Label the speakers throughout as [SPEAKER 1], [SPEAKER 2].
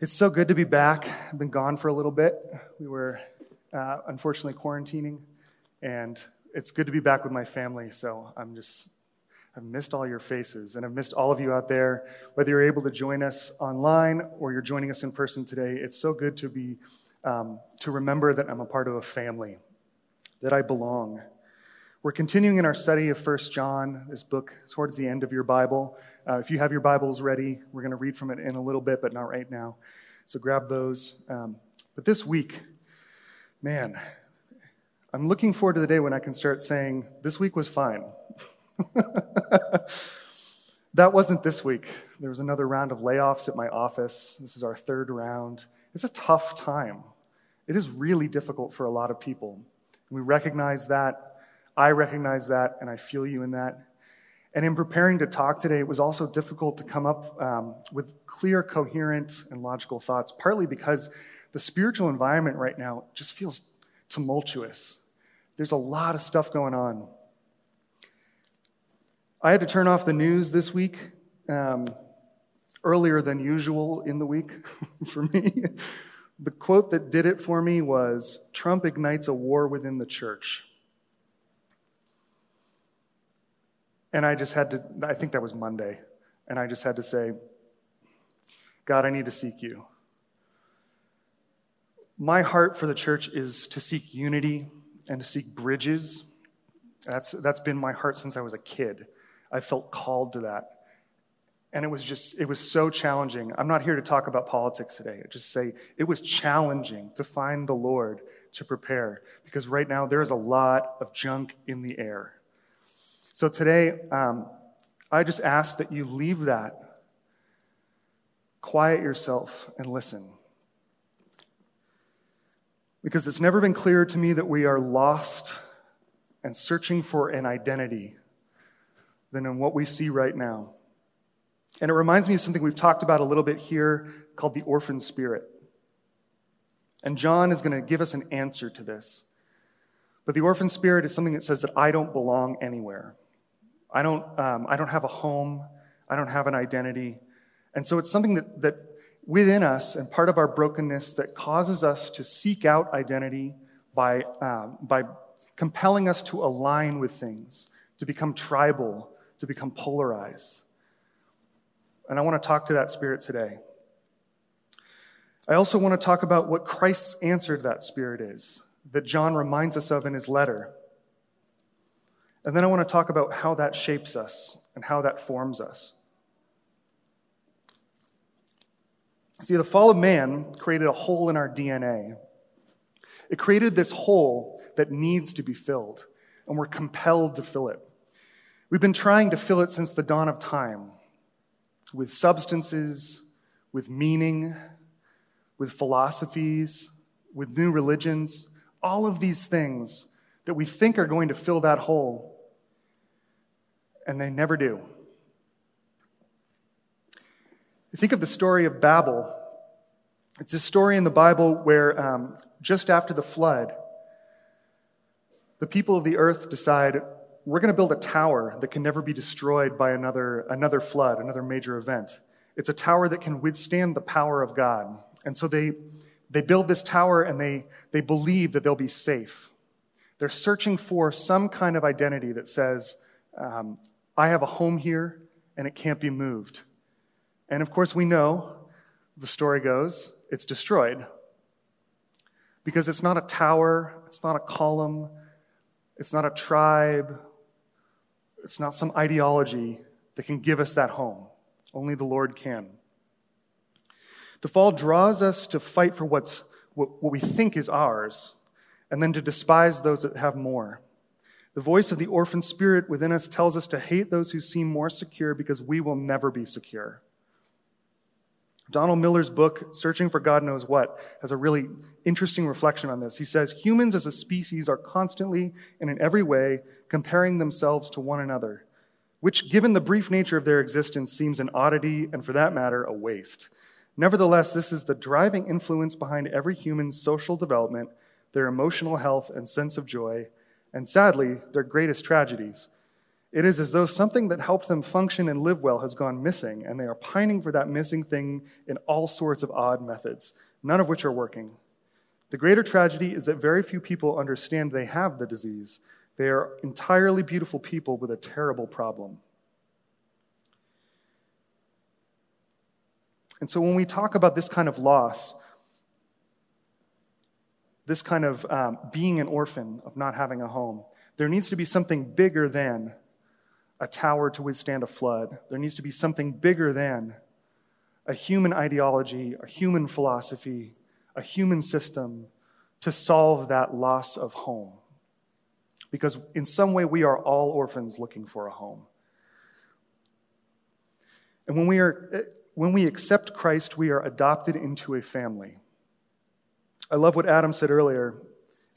[SPEAKER 1] It's so good to be back. I've been gone for a little bit. We were uh, unfortunately quarantining, and it's good to be back with my family. So I'm just, I've missed all your faces, and I've missed all of you out there, whether you're able to join us online or you're joining us in person today. It's so good to be, um, to remember that I'm a part of a family, that I belong. We're continuing in our study of First John, this book towards the end of your Bible. Uh, if you have your Bibles ready, we're going to read from it in a little bit, but not right now. So grab those. Um, but this week, man, I'm looking forward to the day when I can start saying, This week was fine. that wasn't this week. There was another round of layoffs at my office. This is our third round. It's a tough time. It is really difficult for a lot of people. We recognize that. I recognize that, and I feel you in that. And in preparing to talk today, it was also difficult to come up um, with clear, coherent, and logical thoughts, partly because the spiritual environment right now just feels tumultuous. There's a lot of stuff going on. I had to turn off the news this week, um, earlier than usual in the week for me. the quote that did it for me was Trump ignites a war within the church. And I just had to, I think that was Monday. And I just had to say, God, I need to seek you. My heart for the church is to seek unity and to seek bridges. That's, that's been my heart since I was a kid. I felt called to that. And it was just, it was so challenging. I'm not here to talk about politics today. I just say it was challenging to find the Lord to prepare because right now there is a lot of junk in the air. So today, um, I just ask that you leave that, quiet yourself, and listen. Because it's never been clearer to me that we are lost and searching for an identity than in what we see right now. And it reminds me of something we've talked about a little bit here called the orphan spirit. And John is going to give us an answer to this. But the orphan spirit is something that says that I don't belong anywhere. I don't, um, I don't have a home. I don't have an identity. And so it's something that, that within us and part of our brokenness that causes us to seek out identity by, um, by compelling us to align with things, to become tribal, to become polarized. And I want to talk to that spirit today. I also want to talk about what Christ's answer to that spirit is, that John reminds us of in his letter. And then I want to talk about how that shapes us and how that forms us. See, the fall of man created a hole in our DNA. It created this hole that needs to be filled, and we're compelled to fill it. We've been trying to fill it since the dawn of time with substances, with meaning, with philosophies, with new religions, all of these things that we think are going to fill that hole and they never do. Think of the story of Babel. It's a story in the Bible where um, just after the flood, the people of the earth decide we're going to build a tower that can never be destroyed by another, another flood, another major event. It's a tower that can withstand the power of God. And so they, they build this tower and they, they believe that they'll be safe. They're searching for some kind of identity that says, um, I have a home here and it can't be moved. And of course, we know the story goes it's destroyed. Because it's not a tower, it's not a column, it's not a tribe, it's not some ideology that can give us that home. Only the Lord can. The fall draws us to fight for what's, what, what we think is ours, and then to despise those that have more. The voice of the orphan spirit within us tells us to hate those who seem more secure because we will never be secure. Donald Miller's book, Searching for God Knows What, has a really interesting reflection on this. He says humans as a species are constantly and in every way comparing themselves to one another, which, given the brief nature of their existence, seems an oddity and, for that matter, a waste. Nevertheless, this is the driving influence behind every human's social development, their emotional health and sense of joy, and sadly, their greatest tragedies. It is as though something that helped them function and live well has gone missing, and they are pining for that missing thing in all sorts of odd methods, none of which are working. The greater tragedy is that very few people understand they have the disease. They are entirely beautiful people with a terrible problem. And so when we talk about this kind of loss, this kind of um, being an orphan, of not having a home, there needs to be something bigger than a tower to withstand a flood. There needs to be something bigger than a human ideology, a human philosophy, a human system to solve that loss of home. Because in some way, we are all orphans looking for a home. And when we, are, when we accept Christ, we are adopted into a family. I love what Adam said earlier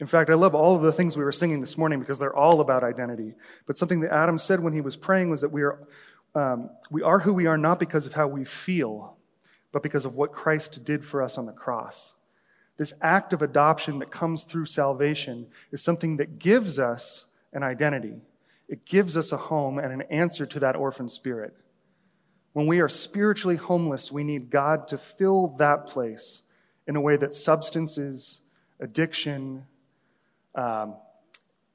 [SPEAKER 1] in fact, I love all of the things we were singing this morning because they're all about identity. But something that Adam said when he was praying was that we are, um, we are who we are not because of how we feel, but because of what Christ did for us on the cross. This act of adoption that comes through salvation is something that gives us an identity. It gives us a home and an answer to that orphan spirit. When we are spiritually homeless, we need God to fill that place in a way that substances, addiction, um,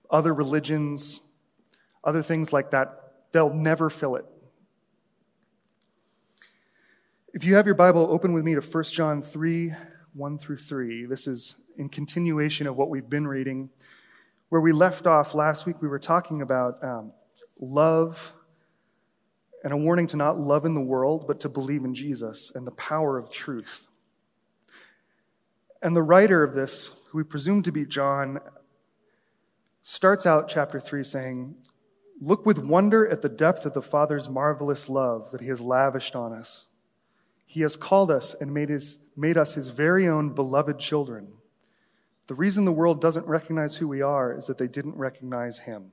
[SPEAKER 1] other religions, other things like that, they'll never fill it. If you have your Bible, open with me to 1 John 3 1 through 3. This is in continuation of what we've been reading. Where we left off last week, we were talking about um, love and a warning to not love in the world, but to believe in Jesus and the power of truth. And the writer of this, who we presume to be John, starts out chapter 3 saying, Look with wonder at the depth of the Father's marvelous love that He has lavished on us. He has called us and made, his, made us His very own beloved children. The reason the world doesn't recognize who we are is that they didn't recognize Him.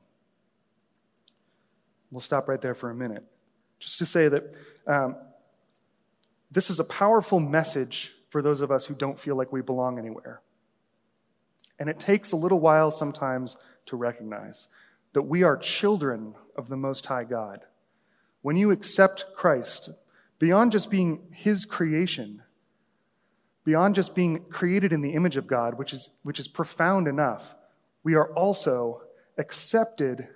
[SPEAKER 1] We'll stop right there for a minute. Just to say that um, this is a powerful message for those of us who don't feel like we belong anywhere. And it takes a little while sometimes to recognize that we are children of the Most High God. When you accept Christ, beyond just being His creation, beyond just being created in the image of God, which is, which is profound enough, we are also accepted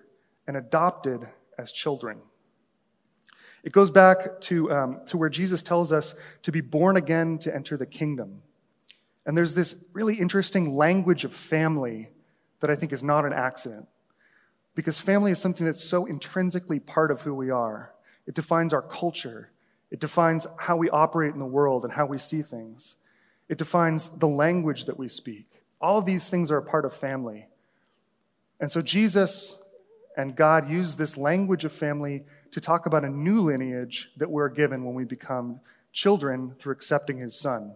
[SPEAKER 1] and adopted as children. It goes back to, um, to where Jesus tells us to be born again to enter the kingdom. And there's this really interesting language of family that I think is not an accident. Because family is something that's so intrinsically part of who we are. It defines our culture, it defines how we operate in the world and how we see things, it defines the language that we speak. All of these things are a part of family. And so Jesus and God used this language of family to talk about a new lineage that we're given when we become children through accepting his son.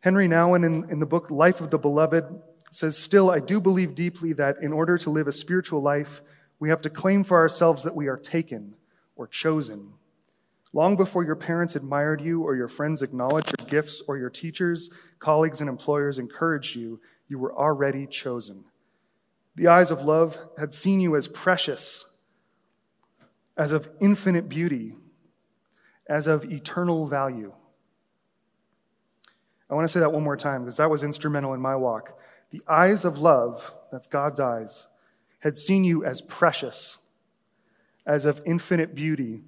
[SPEAKER 1] Henry Nouwen, in, in the book Life of the Beloved, says, Still, I do believe deeply that in order to live a spiritual life, we have to claim for ourselves that we are taken or chosen. Long before your parents admired you or your friends acknowledged your gifts or your teachers, colleagues, and employers encouraged you, you were already chosen. The eyes of love had seen you as precious, as of infinite beauty, as of eternal value. I want to say that one more time because that was instrumental in my walk. The eyes of love, that's God's eyes, had seen you as precious, as of infinite beauty,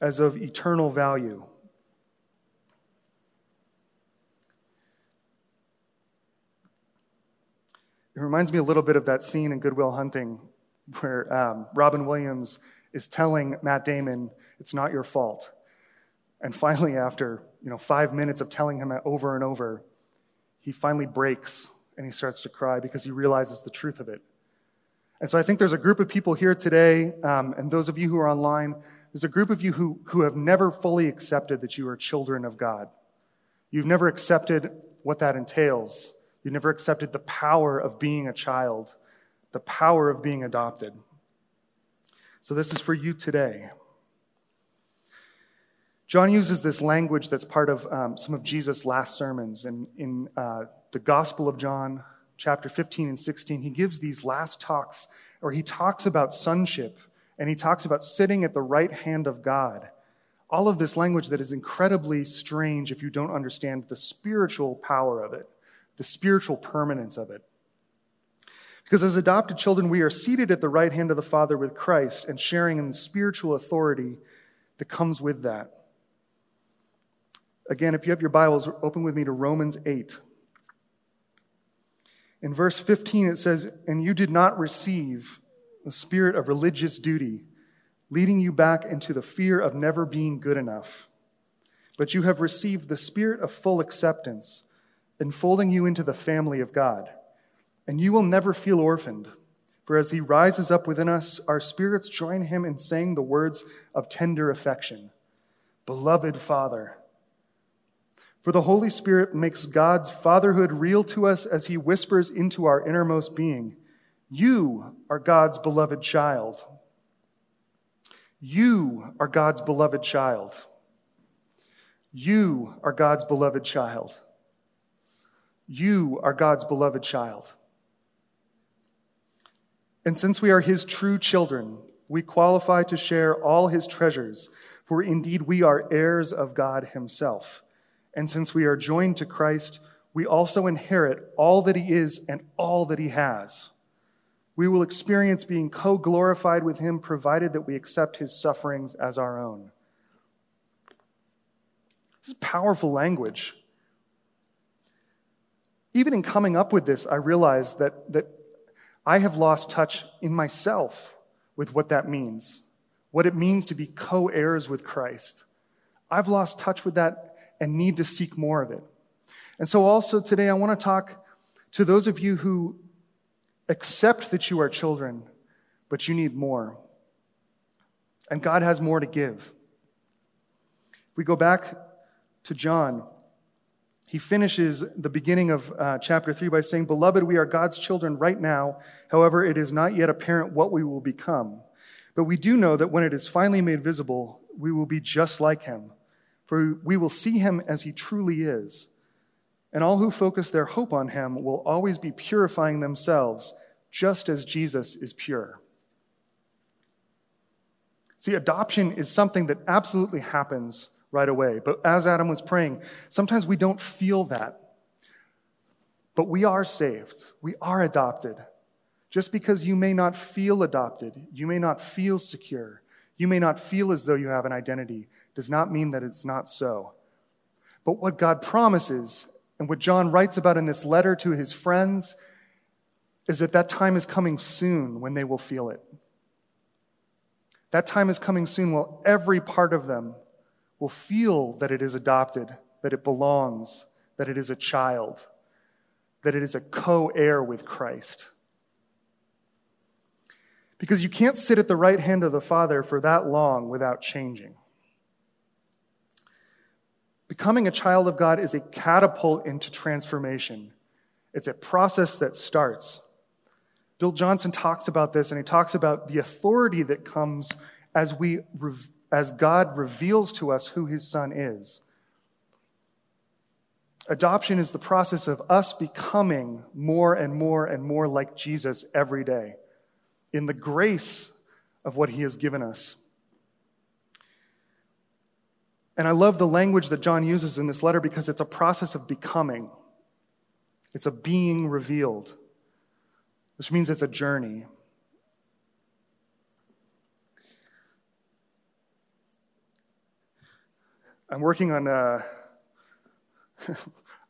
[SPEAKER 1] as of eternal value. It reminds me a little bit of that scene in Good Will Hunting where um, Robin Williams is telling Matt Damon, It's not your fault. And finally, after you know, five minutes of telling him over and over, he finally breaks and he starts to cry because he realizes the truth of it. And so I think there's a group of people here today, um, and those of you who are online, there's a group of you who, who have never fully accepted that you are children of God. You've never accepted what that entails. You've never accepted the power of being a child, the power of being adopted. So this is for you today. John uses this language that's part of um, some of Jesus' last sermons. And in uh, the Gospel of John, chapter 15 and 16, he gives these last talks or he talks about sonship, and he talks about sitting at the right hand of God. All of this language that is incredibly strange if you don't understand the spiritual power of it, the spiritual permanence of it. Because as adopted children, we are seated at the right hand of the Father with Christ and sharing in the spiritual authority that comes with that. Again, if you have your Bibles, open with me to Romans 8. In verse 15, it says, And you did not receive the spirit of religious duty, leading you back into the fear of never being good enough, but you have received the spirit of full acceptance, enfolding you into the family of God. And you will never feel orphaned. For as he rises up within us, our spirits join him in saying the words of tender affection Beloved Father. For the Holy Spirit makes God's fatherhood real to us as he whispers into our innermost being You are God's beloved child. You are God's beloved child. You are God's beloved child. You are God's beloved child. And since we are his true children, we qualify to share all his treasures, for indeed we are heirs of God himself. And since we are joined to Christ, we also inherit all that he is and all that he has. We will experience being co glorified with him, provided that we accept his sufferings as our own. This is powerful language. Even in coming up with this, I realized that, that I have lost touch in myself with what that means, what it means to be co heirs with Christ. I've lost touch with that and need to seek more of it. And so, also today, I want to talk to those of you who accept that you are children, but you need more. And God has more to give. If we go back to John, he finishes the beginning of uh, chapter 3 by saying, Beloved, we are God's children right now. However, it is not yet apparent what we will become. But we do know that when it is finally made visible, we will be just like him. For we will see him as he truly is. And all who focus their hope on him will always be purifying themselves, just as Jesus is pure. See, adoption is something that absolutely happens right away. But as Adam was praying, sometimes we don't feel that. But we are saved, we are adopted. Just because you may not feel adopted, you may not feel secure, you may not feel as though you have an identity, does not mean that it's not so. But what God promises, and what John writes about in this letter to his friends, is that that time is coming soon when they will feel it. That time is coming soon when every part of them will feel that it is adopted, that it belongs, that it is a child, that it is a co heir with Christ. Because you can't sit at the right hand of the Father for that long without changing. Becoming a child of God is a catapult into transformation. It's a process that starts. Bill Johnson talks about this, and he talks about the authority that comes as we as God reveals to us who his son is. Adoption is the process of us becoming more and more and more like Jesus every day in the grace of what he has given us. And I love the language that John uses in this letter because it's a process of becoming, it's a being revealed, which means it's a journey. I'm working on uh,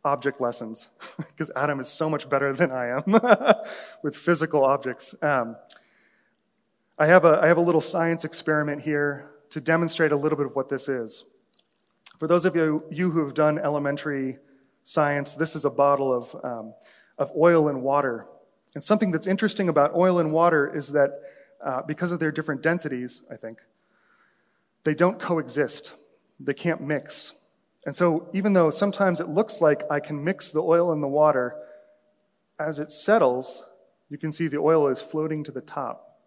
[SPEAKER 1] object lessons because Adam is so much better than I am with physical objects. Um, I, have a, I have a little science experiment here to demonstrate a little bit of what this is. For those of you, you who have done elementary science, this is a bottle of, um, of oil and water. And something that's interesting about oil and water is that uh, because of their different densities, I think, they don't coexist. They can't mix. And so, even though sometimes it looks like I can mix the oil and the water, as it settles, you can see the oil is floating to the top.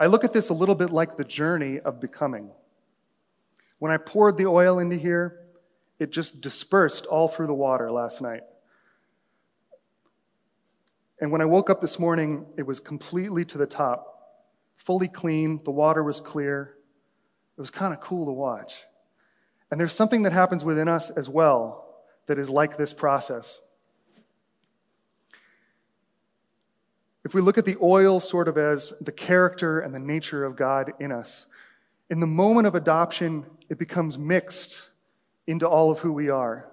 [SPEAKER 1] I look at this a little bit like the journey of becoming. When I poured the oil into here, it just dispersed all through the water last night. And when I woke up this morning, it was completely to the top, fully clean. The water was clear. It was kind of cool to watch. And there's something that happens within us as well that is like this process. If we look at the oil sort of as the character and the nature of God in us, in the moment of adoption, it becomes mixed into all of who we are.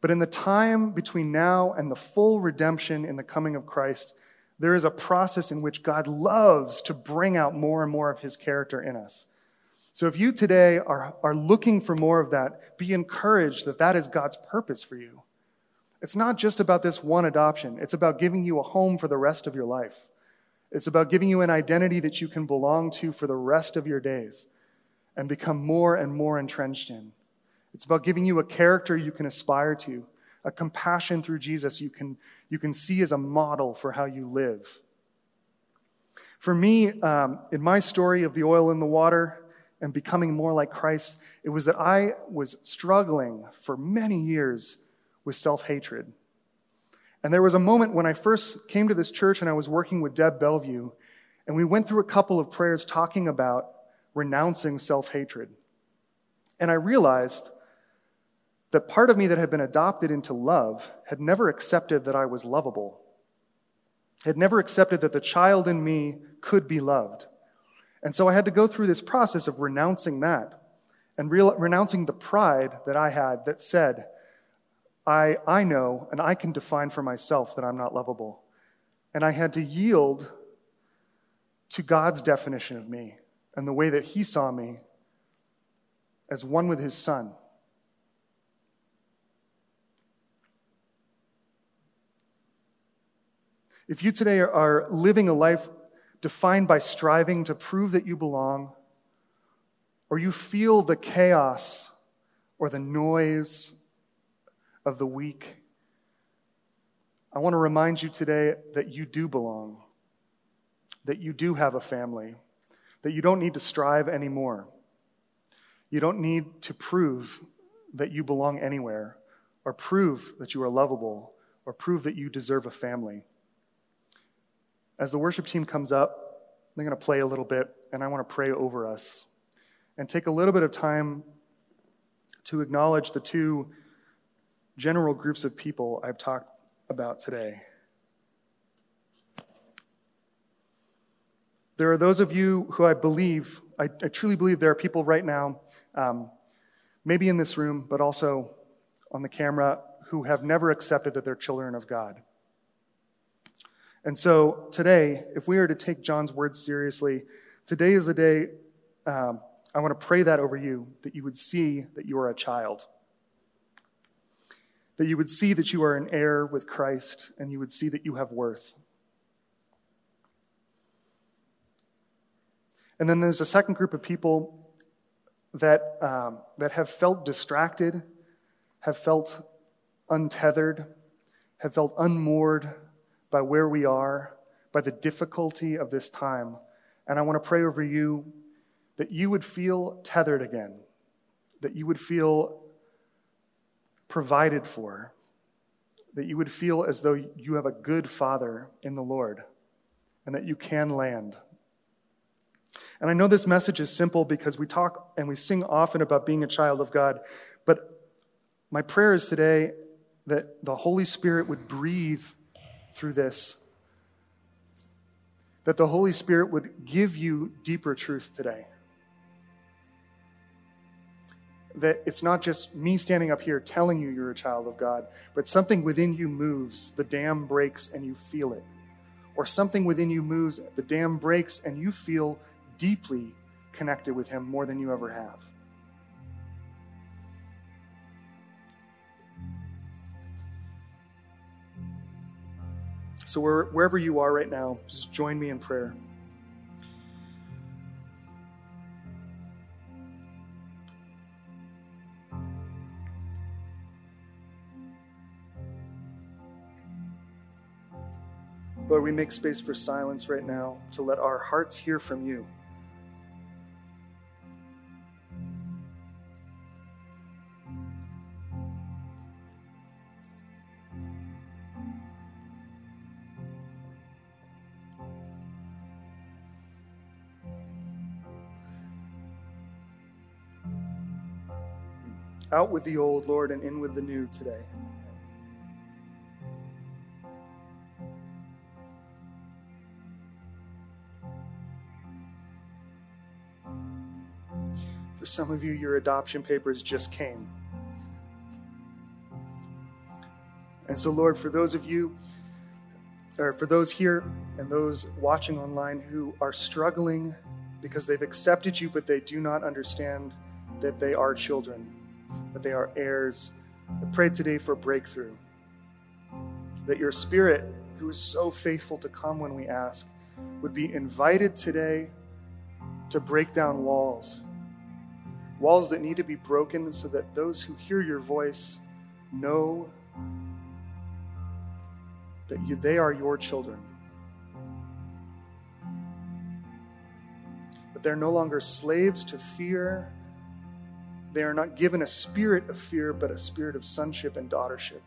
[SPEAKER 1] But in the time between now and the full redemption in the coming of Christ, there is a process in which God loves to bring out more and more of his character in us. So if you today are, are looking for more of that, be encouraged that that is God's purpose for you. It's not just about this one adoption, it's about giving you a home for the rest of your life. It's about giving you an identity that you can belong to for the rest of your days and become more and more entrenched in. It's about giving you a character you can aspire to, a compassion through Jesus you can, you can see as a model for how you live. For me, um, in my story of the oil in the water and becoming more like Christ, it was that I was struggling for many years with self hatred. And there was a moment when I first came to this church and I was working with Deb Bellevue, and we went through a couple of prayers talking about renouncing self hatred. And I realized that part of me that had been adopted into love had never accepted that I was lovable, had never accepted that the child in me could be loved. And so I had to go through this process of renouncing that and re- renouncing the pride that I had that said, I, I know and I can define for myself that I'm not lovable. And I had to yield to God's definition of me and the way that He saw me as one with His Son. If you today are living a life defined by striving to prove that you belong, or you feel the chaos or the noise of the week, I want to remind you today that you do belong, that you do have a family, that you don't need to strive anymore. You don't need to prove that you belong anywhere, or prove that you are lovable, or prove that you deserve a family. As the worship team comes up, they're going to play a little bit, and I want to pray over us and take a little bit of time to acknowledge the two general groups of people I've talked about today. There are those of you who I believe, I, I truly believe there are people right now, um, maybe in this room, but also on the camera, who have never accepted that they're children of God. And so today, if we are to take John's words seriously, today is the day um, I want to pray that over you, that you would see that you are a child that you would see that you are an heir with Christ and you would see that you have worth. And then there's a second group of people that, um, that have felt distracted, have felt untethered, have felt unmoored by where we are, by the difficulty of this time. And I want to pray over you that you would feel tethered again, that you would feel provided for, that you would feel as though you have a good father in the Lord and that you can land. And I know this message is simple because we talk and we sing often about being a child of God, but my prayer is today that the Holy Spirit would breathe through this, that the Holy Spirit would give you deeper truth today that it's not just me standing up here telling you you're a child of God, but something within you moves, the dam breaks, and you feel it. Or something within you moves, the dam breaks, and you feel deeply connected with Him more than you ever have. So, wherever you are right now, just join me in prayer. Lord, we make space for silence right now to let our hearts hear from you. Out with the old, Lord, and in with the new today. For some of you, your adoption papers just came. And so, Lord, for those of you, or for those here and those watching online who are struggling because they've accepted you, but they do not understand that they are children, that they are heirs, I pray today for breakthrough. That your spirit, who is so faithful to come when we ask, would be invited today to break down walls. Walls that need to be broken so that those who hear your voice know that you, they are your children. That they're no longer slaves to fear. They are not given a spirit of fear, but a spirit of sonship and daughtership.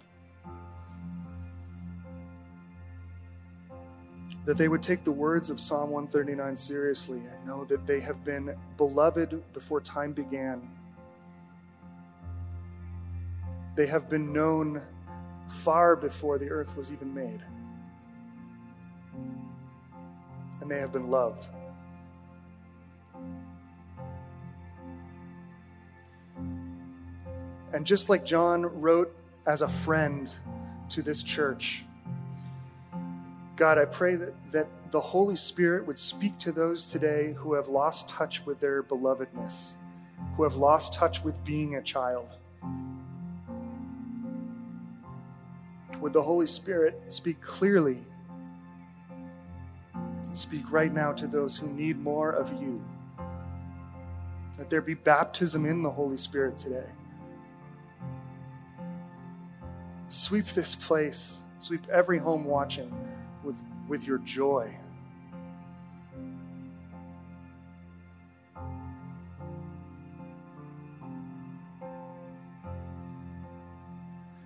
[SPEAKER 1] That they would take the words of Psalm 139 seriously and know that they have been beloved before time began. They have been known far before the earth was even made. And they have been loved. And just like John wrote as a friend to this church, God, I pray that, that the Holy Spirit would speak to those today who have lost touch with their belovedness, who have lost touch with being a child. Would the Holy Spirit speak clearly? Speak right now to those who need more of you. That there be baptism in the Holy Spirit today. Sweep this place, sweep every home watching with, with your joy.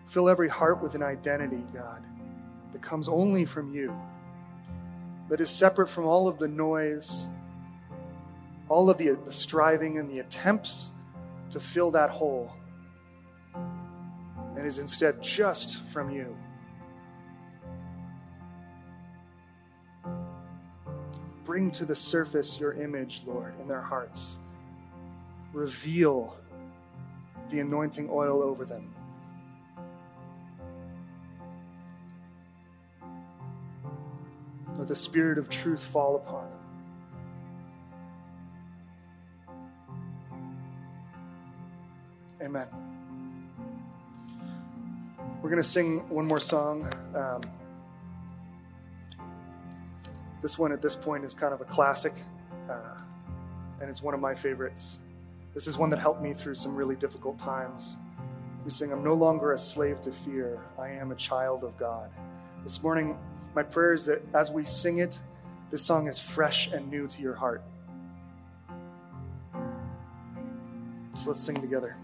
[SPEAKER 1] Fill every heart with an identity, God, that comes only from you, that is separate from all of the noise, all of the, the striving and the attempts to fill that hole, and is instead just from you. Bring to the surface your image, Lord, in their hearts. Reveal the anointing oil over them. Let the Spirit of truth fall upon them. Amen. We're going to sing one more song. Um, this one at this point is kind of a classic, uh, and it's one of my favorites. This is one that helped me through some really difficult times. We sing, I'm no longer a slave to fear, I am a child of God. This morning, my prayer is that as we sing it, this song is fresh and new to your heart. So let's sing together.